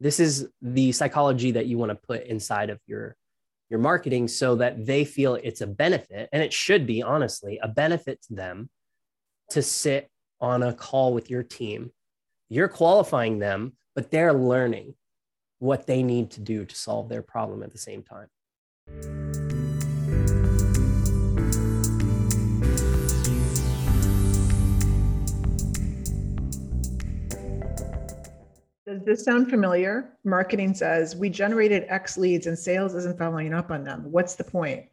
this is the psychology that you want to put inside of your your marketing so that they feel it's a benefit and it should be honestly a benefit to them to sit on a call with your team. You're qualifying them but they're learning what they need to do to solve their problem at the same time Does this sound familiar? Marketing says we generated X leads and sales isn't following up on them. What's the point?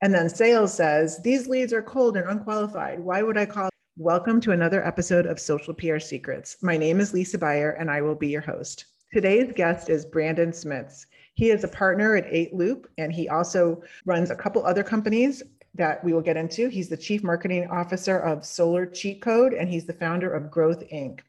And then sales says these leads are cold and unqualified. Why would I call? Welcome to another episode of Social PR Secrets. My name is Lisa Buyer and I will be your host. Today's guest is Brandon Smits. He is a partner at 8Loop and he also runs a couple other companies that we will get into. He's the chief marketing officer of Solar Cheat Code and he's the founder of Growth Inc.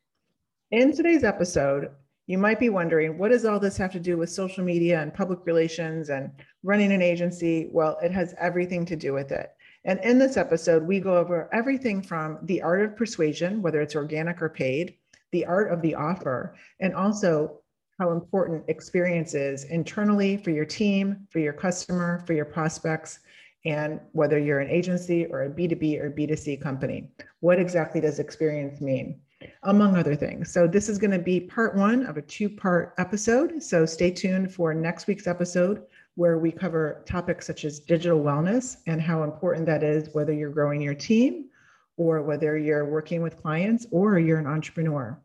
In today's episode, you might be wondering, what does all this have to do with social media and public relations and running an agency? Well, it has everything to do with it. And in this episode, we go over everything from the art of persuasion, whether it's organic or paid, the art of the offer, and also how important experience is internally for your team, for your customer, for your prospects, and whether you're an agency or a B2B or B2C company. What exactly does experience mean? Among other things. So this is going to be part one of a two-part episode. So stay tuned for next week's episode where we cover topics such as digital wellness and how important that is, whether you're growing your team or whether you're working with clients or you're an entrepreneur.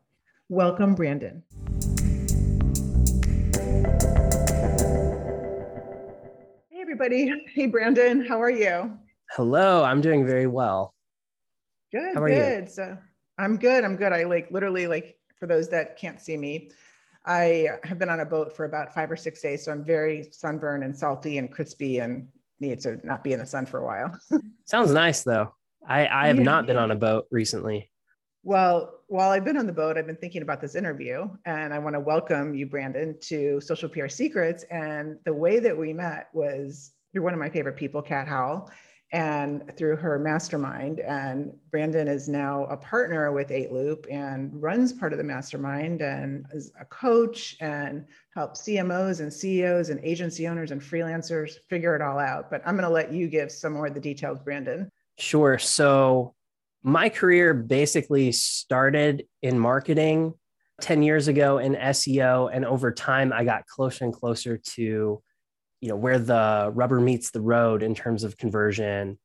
Welcome, Brandon. Hey, everybody. Hey, Brandon. How are you? Hello. I'm doing very well. Good. How are good. you? So I'm good. I'm good. I like literally like for those that can't see me, I have been on a boat for about five or six days, so I'm very sunburned and salty and crispy and need to not be in the sun for a while. Sounds nice though. I I have yeah, not been on a boat recently. Well, while I've been on the boat, I've been thinking about this interview, and I want to welcome you, Brandon, to Social PR Secrets. And the way that we met was through one of my favorite people, Kat Howell and through her mastermind. And Brandon is now a partner with 8Loop and runs part of the mastermind and is a coach and helps CMOs and CEOs and agency owners and freelancers figure it all out. But I'm going to let you give some more of the details, Brandon. Sure. So my career basically started in marketing 10 years ago in SEO. And over time, I got closer and closer to you know where the rubber meets the road in terms of conversion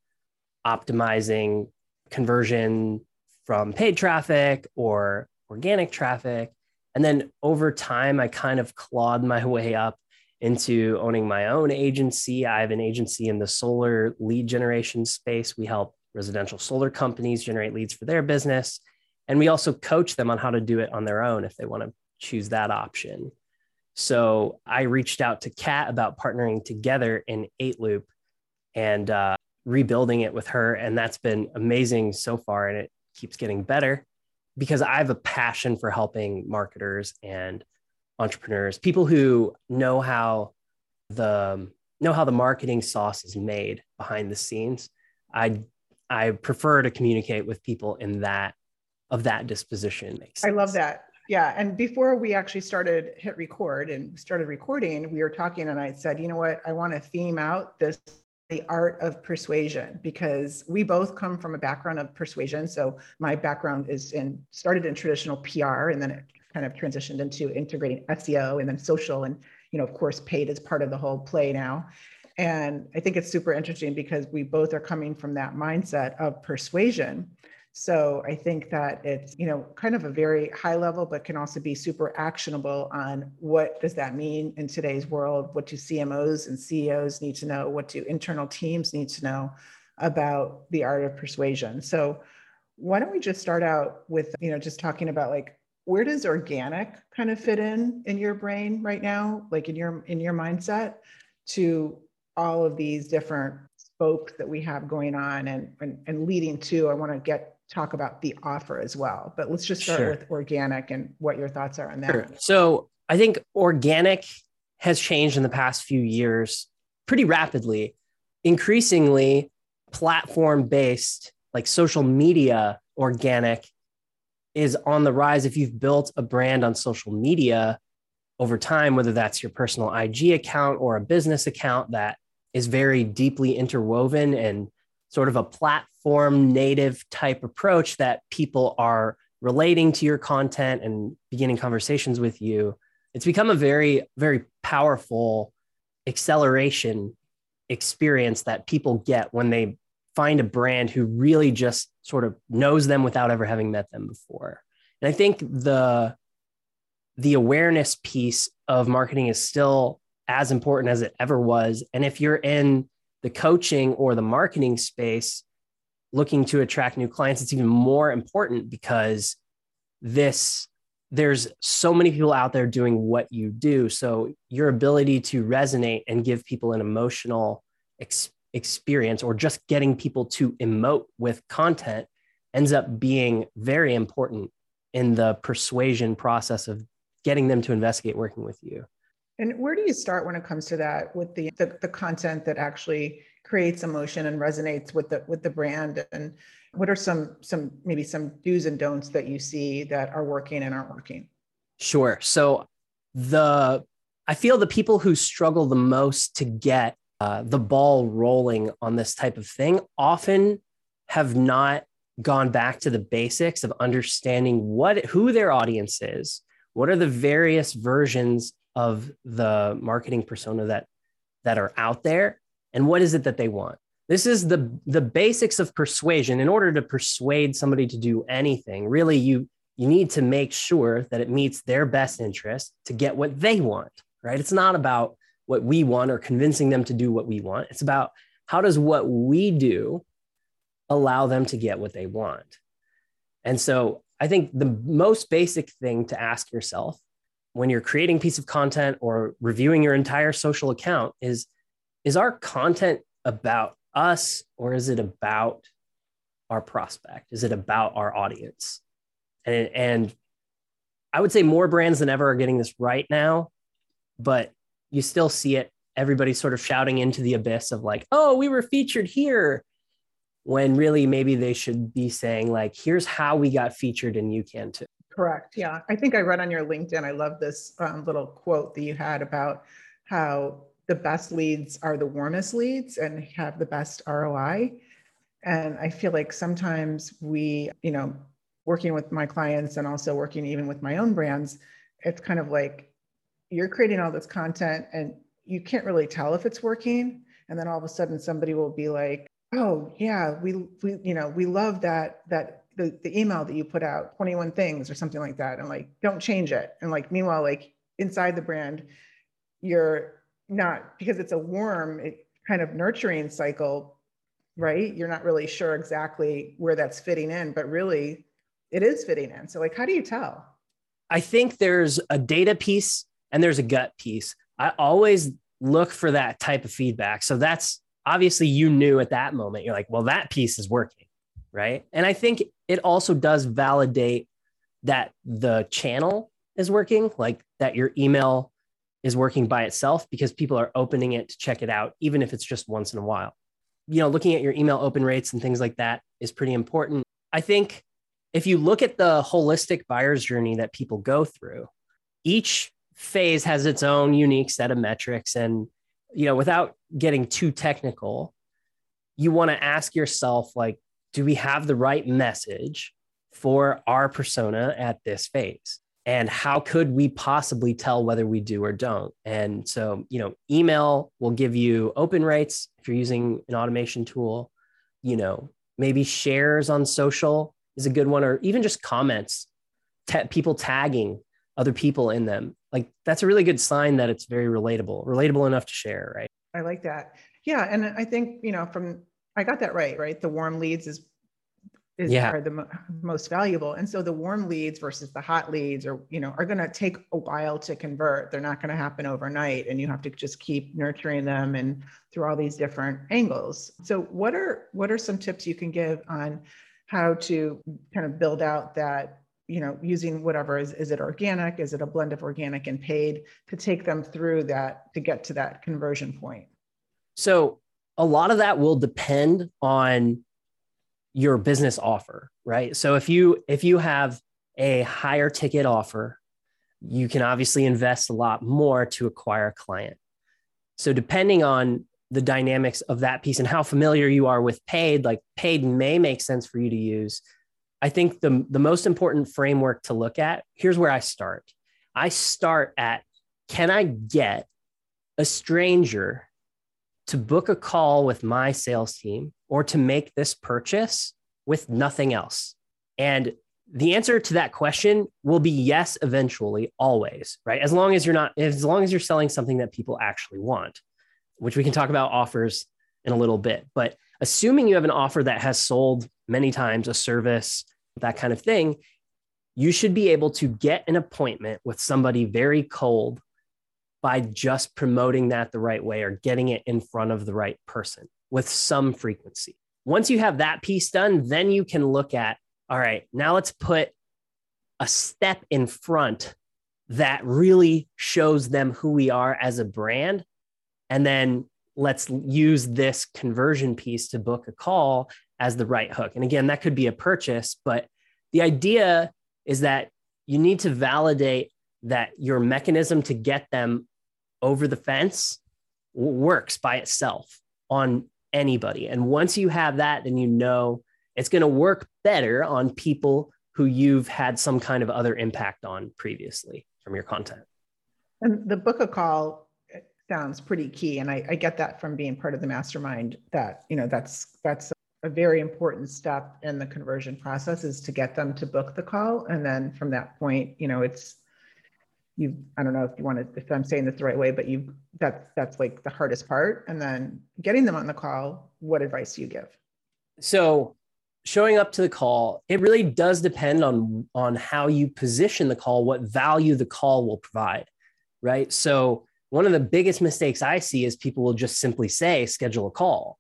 optimizing conversion from paid traffic or organic traffic. And then over time i kind of clawed my way up into owning my own agency. I have an agency in the solar lead generation space. We help residential solar companies generate leads for their business. And we also coach them on how to do it on their own if they want to choose that option so I reached out to Kat about partnering together in 8Loop and uh, rebuilding it with her. And that's been amazing so far. And it keeps getting better because I have a passion for helping marketers and entrepreneurs, people who know how the know how the marketing sauce is made behind the scenes. I I prefer to communicate with people in that of that disposition. Makes I love that. Yeah. And before we actually started hit record and started recording, we were talking and I said, you know what, I want to theme out this the art of persuasion because we both come from a background of persuasion. So my background is in started in traditional PR and then it kind of transitioned into integrating SEO and then social and you know of course paid as part of the whole play now. And I think it's super interesting because we both are coming from that mindset of persuasion. So I think that it's, you know, kind of a very high level, but can also be super actionable on what does that mean in today's world? What do CMOs and CEOs need to know? What do internal teams need to know about the art of persuasion? So why don't we just start out with, you know, just talking about like where does organic kind of fit in in your brain right now, like in your in your mindset to all of these different spokes that we have going on and, and, and leading to, I want to get talk about the offer as well. But let's just start sure. with organic and what your thoughts are on that. Sure. So I think organic has changed in the past few years pretty rapidly. Increasingly, platform based, like social media organic, is on the rise. If you've built a brand on social media, over time, whether that's your personal IG account or a business account that is very deeply interwoven and sort of a platform native type approach that people are relating to your content and beginning conversations with you. It's become a very, very powerful acceleration experience that people get when they find a brand who really just sort of knows them without ever having met them before. And I think the the awareness piece of marketing is still as important as it ever was. And if you're in the coaching or the marketing space looking to attract new clients, it's even more important because this there's so many people out there doing what you do. So your ability to resonate and give people an emotional ex- experience or just getting people to emote with content ends up being very important in the persuasion process of getting them to investigate working with you. And where do you start when it comes to that with the, the, the content that actually creates emotion and resonates with the with the brand and what are some some maybe some do's and don'ts that you see that are working and aren't working? Sure. So the I feel the people who struggle the most to get uh, the ball rolling on this type of thing often have not gone back to the basics of understanding what who their audience is what are the various versions of the marketing persona that that are out there and what is it that they want? This is the the basics of persuasion. In order to persuade somebody to do anything really you you need to make sure that it meets their best interest to get what they want right? It's not about what we want or convincing them to do what we want. It's about how does what we do allow them to get what they want. And so I think the most basic thing to ask yourself when you're creating a piece of content or reviewing your entire social account is is our content about us or is it about our prospect? Is it about our audience? And, and I would say more brands than ever are getting this right now, but you still see it. Everybody's sort of shouting into the abyss of like, oh, we were featured here when really maybe they should be saying like here's how we got featured and you can too correct yeah i think i read on your linkedin i love this um, little quote that you had about how the best leads are the warmest leads and have the best roi and i feel like sometimes we you know working with my clients and also working even with my own brands it's kind of like you're creating all this content and you can't really tell if it's working. And then all of a sudden somebody will be like oh yeah we, we you know we love that that the, the email that you put out 21 things or something like that. And like don't change it. And like meanwhile like inside the brand you're not because it's a warm it kind of nurturing cycle right? You're not really sure exactly where that's fitting in but really it is fitting in. So like how do you tell? I think there's a data piece and there's a gut piece. I always look for that type of feedback. So that's obviously you knew at that moment, you're like, well, that piece is working. Right. And I think it also does validate that the channel is working, like that your email is working by itself because people are opening it to check it out, even if it's just once in a while. You know, looking at your email open rates and things like that is pretty important. I think if you look at the holistic buyer's journey that people go through, each phase has its own unique set of metrics and you know, without getting too technical, you want to ask yourself, like, do we have the right message for our persona at this phase? And how could we possibly tell whether we do or don't? And so, you know, email will give you open rates if you're using an automation tool. You know, maybe shares on social is a good one, or even just comments, t- people tagging other people in them like that's a really good sign that it's very relatable relatable enough to share right i like that yeah and i think you know from i got that right right the warm leads is is yeah. are the mo- most valuable and so the warm leads versus the hot leads are you know are going to take a while to convert they're not going to happen overnight and you have to just keep nurturing them and through all these different angles so what are what are some tips you can give on how to kind of build out that you know, using whatever is, is it organic? Is it a blend of organic and paid to take them through that to get to that conversion point? So a lot of that will depend on your business offer, right? So if you if you have a higher ticket offer you can obviously invest a lot more to acquire a client. So, depending on the dynamics of that piece and how familiar you are with paid, like paid may make sense for you to use. I think the, the most important framework to look at here's where I start. I start at can I get a stranger to book a call with my sales team or to make this purchase with nothing else? And the answer to that question will be yes eventually always right as long as you're not as long as you're selling something that people actually want which we can talk about offers in a little bit but assuming you have an offer that has sold many times a service that kind of thing you should be able to get an appointment with somebody very cold by just promoting that the right way or getting it in front of the right person with some frequency once you have that piece done then you can look at all right, now let's put a step in front that really shows them who we are as a brand. And then let's use this conversion piece to book a call as the right hook. And again, that could be a purchase, but the idea is that you need to validate that your mechanism to get them over the fence works by itself on anybody. And once you have that, then you know it's going to work better on people who you've had some kind of other impact on previously from your content. And the book a call eh, sounds pretty key. And I, I get that from being part of the mastermind that, you know, that's, that's a very important step in the conversion process is to get them to book the call. And then from that point, you know, it's, you, I don't know if you want to, if I'm saying this the right way, but you, that's, that's like the hardest part. And then getting them on the call, what advice do you give? So showing up to the call it really does depend on on how you position the call what value the call will provide right so one of the biggest mistakes i see is people will just simply say schedule a call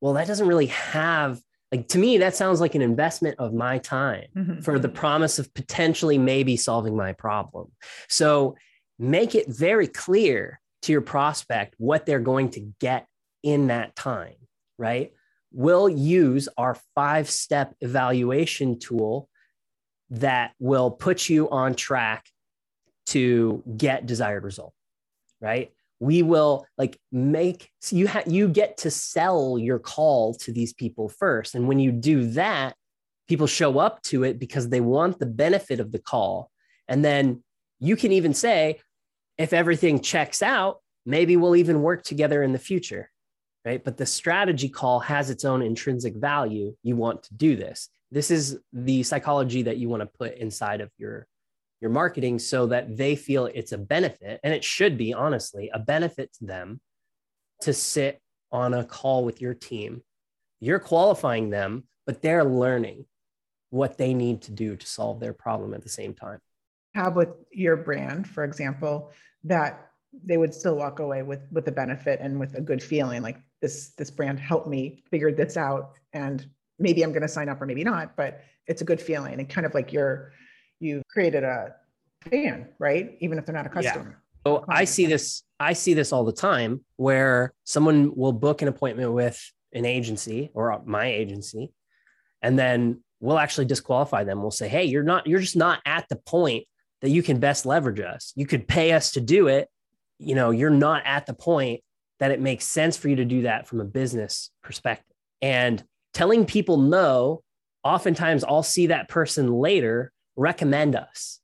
well that doesn't really have like to me that sounds like an investment of my time mm-hmm. for the promise of potentially maybe solving my problem. So make it very clear to your prospect what they're going to get in that time right? We'll use our five step evaluation tool that will put you on track to get desired result right we will like make so you have you get to sell your call to these people first and when you do that people show up to it because they want the benefit of the call and then you can even say if everything checks out maybe we'll even work together in the future right? But the strategy call has its own intrinsic value. You want to do this. This is the psychology that you want to put inside of your your marketing so that they feel it's a benefit and it should be honestly a benefit to them to sit on a call with your team. You're qualifying them, but they're learning what they need to do to solve their problem at the same time. Have with your brand, for example, that they would still walk away with with a benefit and with a good feeling like this this brand helped me figure this out and maybe i'm going to sign up or maybe not but it's a good feeling and kind of like you're you created a fan right? Even if they're not a customer. Yeah. so i see this i see this all the time where someone will book an appointment with an agency or my agency and then we'll actually disqualify them. We'll say hey you're not you're just not at the point that you can best leverage us. You could pay us to do it. You know you're not at the point that it makes sense for you to do that from a business perspective. And telling people no oftentimes i'll see that person later recommend us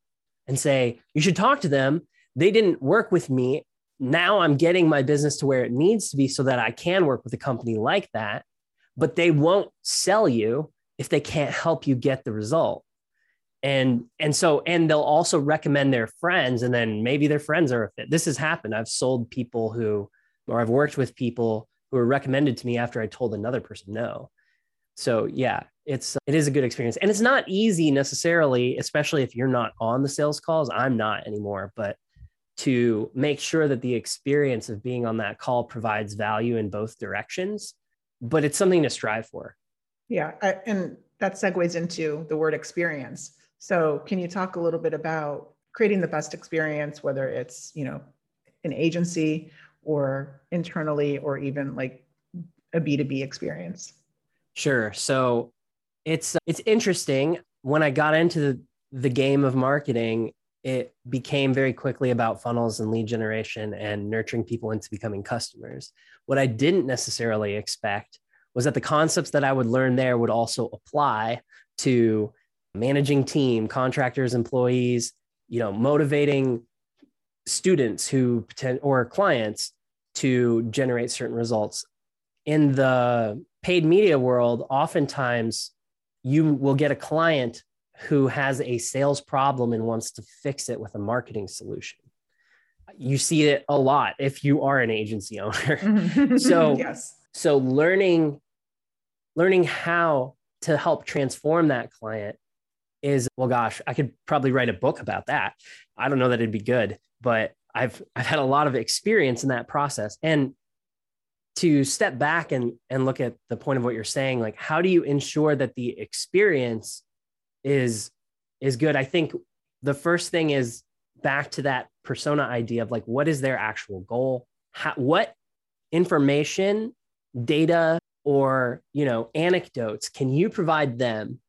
and say you should talk to them. They didn't work with me. Now i'm getting my business to where it needs to be so that i can work with a company like that but they won't sell you if they can't help you get the result. And and so and they'll also recommend their friends and then maybe their friends are a fit. This has happened. I've sold people who or i've worked with people who were recommended to me after i told another person no so yeah it's it is a good experience. And it's not easy necessarily especially if you're not on the sales calls. I'm not anymore but to make sure that the experience of being on that call provides value in both directions but it's something to strive for. Yeah I, and that segues into the word experience. So can you talk a little bit about creating the best experience, whether it's, you know, an agency or internally or even like a B2B experience? Sure. So it's uh, it's interesting when I got into the, the game of marketing, it became very quickly about funnels and lead generation and nurturing people into becoming customers. What I didn't necessarily expect was that the concepts that I would learn there would also apply to managing team, contractors, employees, you know, motivating students who or clients to generate certain results. In the paid media world, oftentimes you will get a client who has a sales problem and wants to fix it with a marketing solution. You see it a lot if you are an agency owner. Mm-hmm. so, yes. so learning learning how to help transform that client is well gosh, I could probably write a book about that. I don't know that it'd be good, but I've I've had a lot of experience in that process. And to step back and and look at the point of what you're saying, like how do you ensure that the experience is is good. I think the first thing is back to that persona idea of like what is their actual goal? How, what information, data, or you know anecdotes can you provide them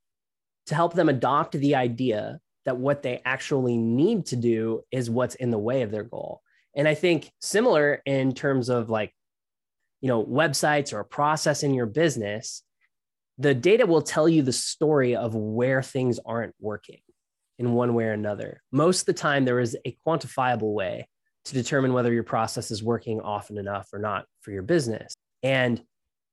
to help them adopt the idea that what they actually need to do is what's in the way of their goal? And I think similar in terms of like you know websites or a process in your business the data will tell you the story of where things aren't working in one way or another. Most of the time, there is a quantifiable way to determine whether your process is working often enough or not for your business. And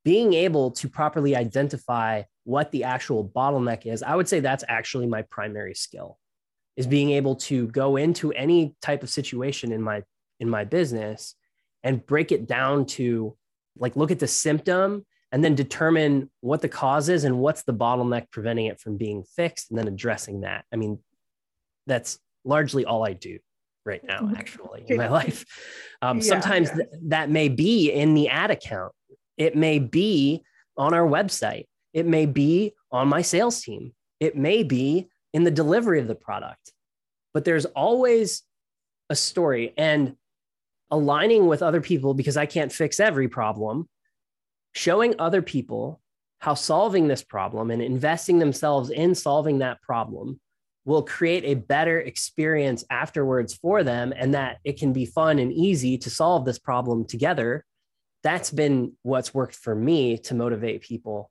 being able to properly identify what the actual bottleneck is, I would say that's actually my primary skill is being able to go into any type of situation in my in my business and break it down to like look at the symptom and then determine what the cause is and what's the bottleneck preventing it from being fixed and then addressing that. I mean, that's largely all I do right now, mm-hmm. actually, in my life. Um, yeah, sometimes yeah. Th- that may be in the ad account, it may be on our website, it may be on my sales team, it may be in the delivery of the product. But there's always a story and aligning with other people because I can't fix every problem showing other people how solving this problem and investing themselves in solving that problem will create a better experience afterwards for them and that it can be fun and easy to solve this problem together. That's been what's worked for me to motivate people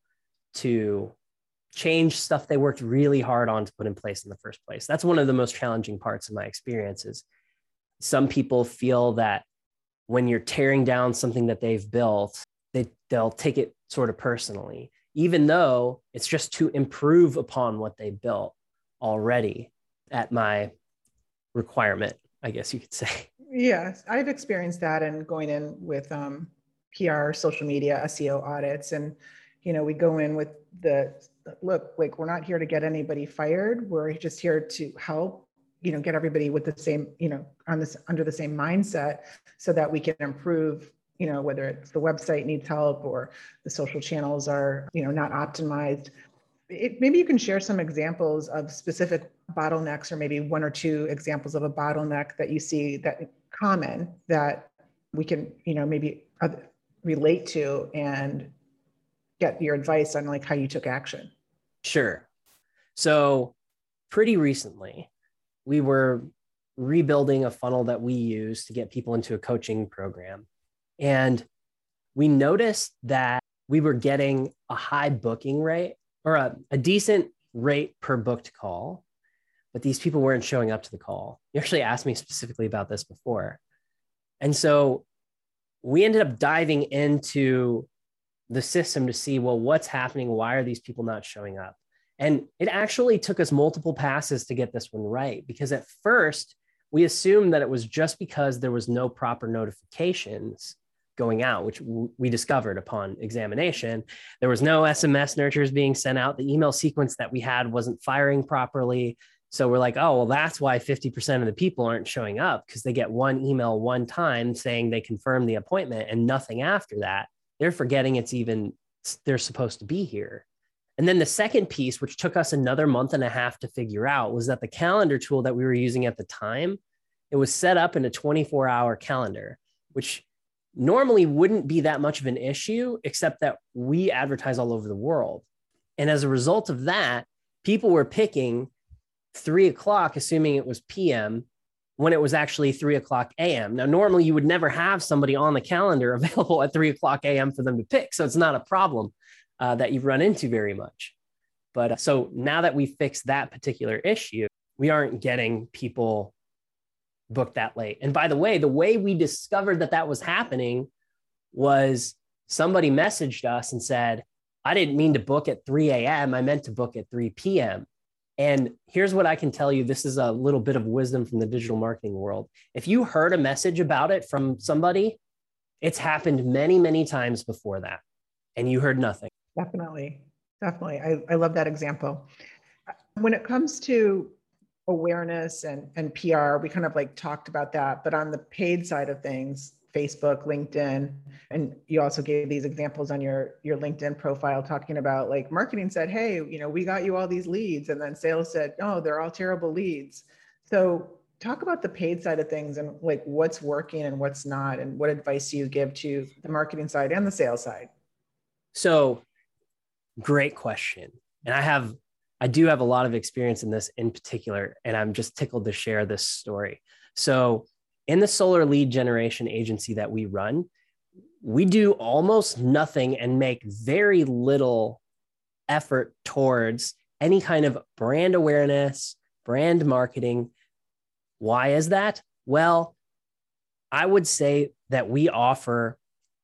to change stuff they worked really hard on to put in place in the first place. That's one of the most challenging parts of my experiences some people feel that when you're tearing down something that they've built they they'll take it sort of personally even though it's just to improve upon what they built already at my requirement i guess you could say. Yes i've experienced that and going in with um, pr social media seo audits and you know we go in with the look like we're not here to get anybody fired. We're just here to help you know get everybody with the same you know on this under the same mindset so that we can improve you know whether it's the website needs help or the social channels are you know not optimized. It, maybe you can share some examples of specific bottlenecks or maybe one or two examples of a bottleneck that you see that common that we can you know maybe relate to and get your advice on like how you took action. Sure. So pretty recently we were rebuilding a funnel that we use to get people into a coaching program and we noticed that we were getting a high booking rate or a, a decent rate per booked call, but these people weren't showing up to the call. You actually asked me specifically about this before. And so we ended up diving into the system to see, well, what's happening? Why are these people not showing up? And it actually took us multiple passes to get this one right because at first we assumed that it was just because there was no proper notifications going out, which we discovered upon examination. There was no SMS nurtures being sent out. The email sequence that we had wasn't firing properly. So we're like, oh, well, that's why 50% of the people aren't showing up because they get one email one time saying they confirm the appointment and nothing after that. They're forgetting it's even, they're supposed to be here. And then the second piece, which took us another month and a half to figure out, was that the calendar tool that we were using at the time, it was set up in a 24 hour calendar, which normally wouldn't be that much of an issue, except that we advertise all over the world. And as a result of that, people were picking three o'clock, assuming it was PM, when it was actually three o'clock AM. Now, normally you would never have somebody on the calendar available at three o'clock AM for them to pick. So it's not a problem uh, that you run into very much. But uh, so now that we fixed that particular issue, we aren't getting people booked that late. And by the way, the way we discovered that that was happening was somebody messaged us and said, I didn't mean to book at 3 a.m. I meant to book at 3 p.m. And here's what I can tell you this is a little bit of wisdom from the digital marketing world. If you heard a message about it from somebody, it's happened many, many times before that, and you heard nothing. Definitely. Definitely. I, I love that example. When it comes to awareness and, and PR, we kind of like talked about that. But on the paid side of things, Facebook, LinkedIn, and you also gave these examples on your your LinkedIn profile talking about like marketing said, "Hey, you know, we got you all these leads," and then sales said, "Oh, they're all terrible leads." So, talk about the paid side of things and like what's working and what's not, and what advice do you give to the marketing side and the sales side? So, great question, and I have I do have a lot of experience in this in particular, and I'm just tickled to share this story. So in the solar lead generation agency that we run, we do almost nothing and make very little effort towards any kind of brand awareness, brand marketing. Why is that? Well, I would say that we offer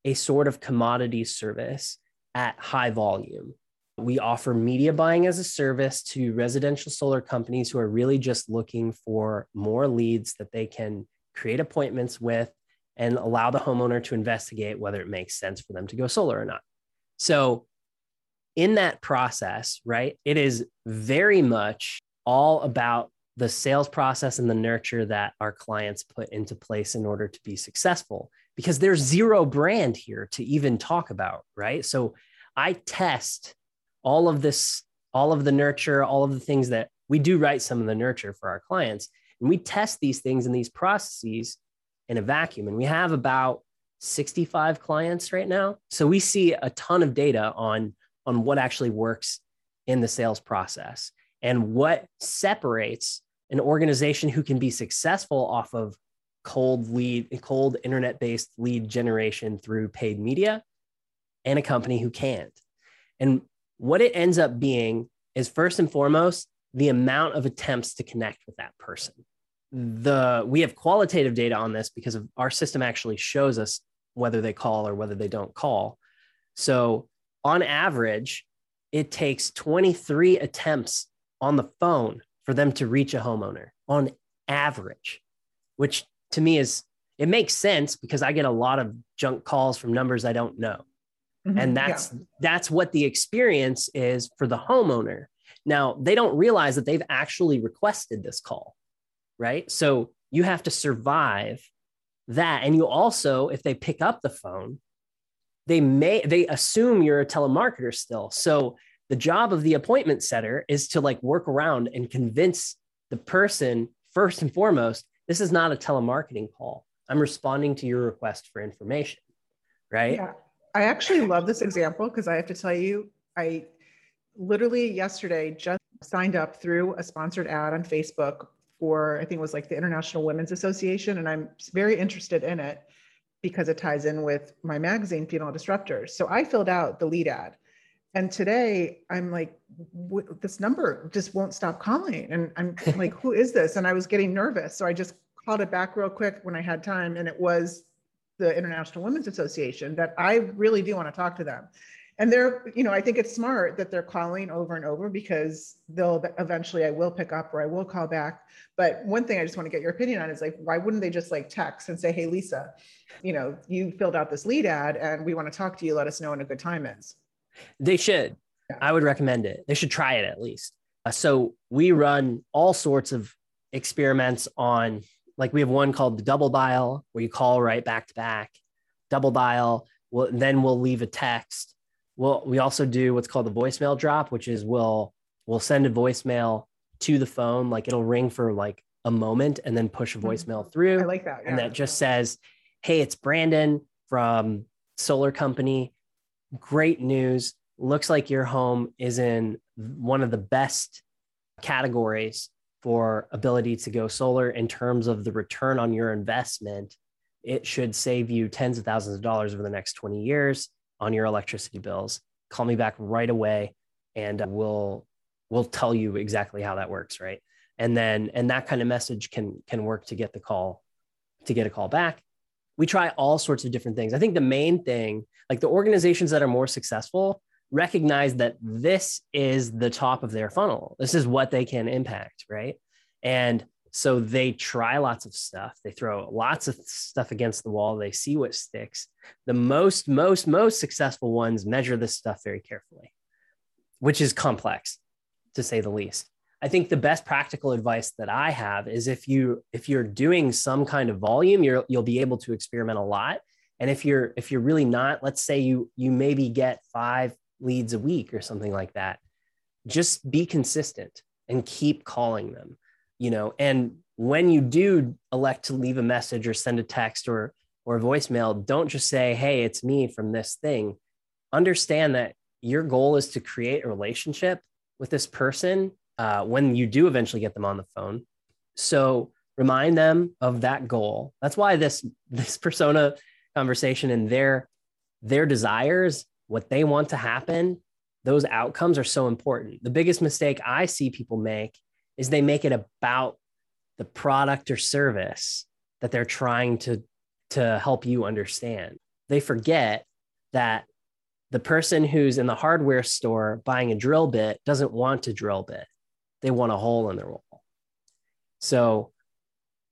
a sort of commodity service at high volume. We offer media buying as a service to residential solar companies who are really just looking for more leads that they can create appointments with, and allow the homeowner to investigate whether it makes sense for them to go solar or not. So, in that process, right, it is very much all about the sales process and the nurture that our clients put into place in order to be successful because there's zero brand here to even talk about, right? So, I test all of this, all of the nurture, all of the things that we do write some of the nurture for our clients. And we test these things and these processes in a vacuum. And we have about 65 clients right now. So we see a ton of data on, on what actually works in the sales process and what separates an organization who can be successful off of cold lead, cold internet based lead generation through paid media and a company who can't. And what it ends up being is first and foremost, the amount of attempts to connect with that person the we have qualitative data on this because of our system actually shows us whether they call or whether they don't call. So on average, it takes 23 attempts on the phone for them to reach a homeowner on average, which to me is it makes sense because I get a lot of junk calls from numbers I don't know. Mm-hmm, and that's yeah. that's what the experience is for the homeowner. Now, they don't realize that they've actually requested this call right? So you have to survive that. And you also, if they pick up the phone, they may they assume you're a telemarketer still. So the job of the appointment setter is to like work around and convince the person first and foremost, this is not a telemarketing call. I'm responding to your request for information. Right. Yeah. I actually love this example because I have to tell you, I literally yesterday just signed up through a sponsored ad on Facebook for I think it was like the International Women's Association, and I'm very interested in it because it ties in with my magazine, Female Disruptors. So I filled out the lead ad, and today I'm like, this number just won't stop calling, and I'm like, who is this? And I was getting nervous, so I just called it back real quick when I had time, and it was the International Women's Association that I really do want to talk to them. And they're you know i think it's smart that they're calling over and over because they'll eventually i will pick up or i will call back. But one thing i just want to get your opinion on is like why wouldn't they just like text and say hey lisa you know you filled out this lead ad and we want to talk to you. Let us know when a good time is. They should. Yeah. i would recommend it. They should try it at least. Uh, so we run all sorts of experiments on like we have one called the double dial where you call right back to back double dial well, then we'll leave a text well, we also do what's called the voicemail drop, which is we'll we'll send a voicemail to the phone, like it'll ring for like a moment and then push a hmm. voicemail through. I like that. Yeah. And that just says, Hey, it's Brandon from Solar Company. Great news. Looks like your home is in one of the best categories for ability to go solar in terms of the return on your investment, it should save you tens of thousands of dollars over the next 20 years on your electricity bills. Call me back right away and we'll we'll tell you exactly how that works, right? And then and that kind of message can can work to get the call to get a call back. We try all sorts of different things. I think the main thing, like the organizations that are more successful, recognize that this is the top of their funnel. This is what they can impact, right? And so they try lots of stuff. They throw lots of stuff against the wall. They see what sticks. The most, most, most successful ones measure this stuff very carefully, which is complex to say the least. I think the best practical advice that I have is if you if you're doing some kind of volume, you're you'll be able to experiment a lot. And if you're if you're really not, let's say you you maybe get five leads a week or something like that just be consistent and keep calling them you know? And when you do elect to leave a message or send a text or or voicemail don't just say hey it's me from this thing. Understand that your goal is to create a relationship with this person uh, when you do eventually get them on the phone. So remind them of that goal. That's why this this persona conversation and their their desires what they want to happen, those outcomes are so important. The biggest mistake I see people make is they make it about the product or service that they're trying to, to help you understand. They forget that the person who's in the hardware store buying a drill bit doesn't want a drill bit, they want a hole in their wall. So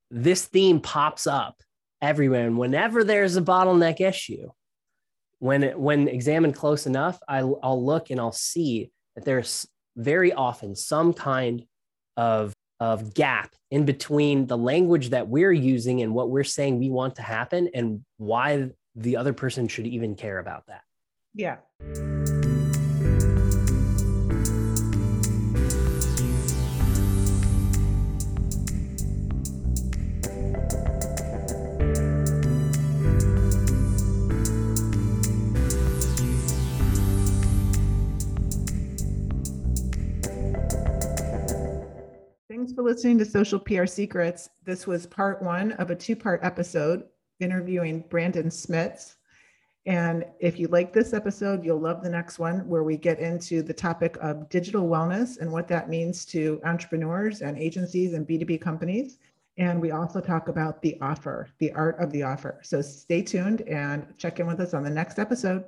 this theme pops up everywhere. And whenever there's a bottleneck issue, when it, when examined close enough, I, I'll look and I'll see that there's very often some kind of of gap in between the language that we're using and what we're saying we want to happen and why the other person should even care about that. Yeah. Thanks for listening to Social PR Secrets. This was part one of a two part episode interviewing Brandon Smits. And if you like this episode, you'll love the next one where we get into the topic of digital wellness and what that means to entrepreneurs and agencies and B2B companies. And we also talk about the offer, the art of the offer. So stay tuned and check in with us on the next episode.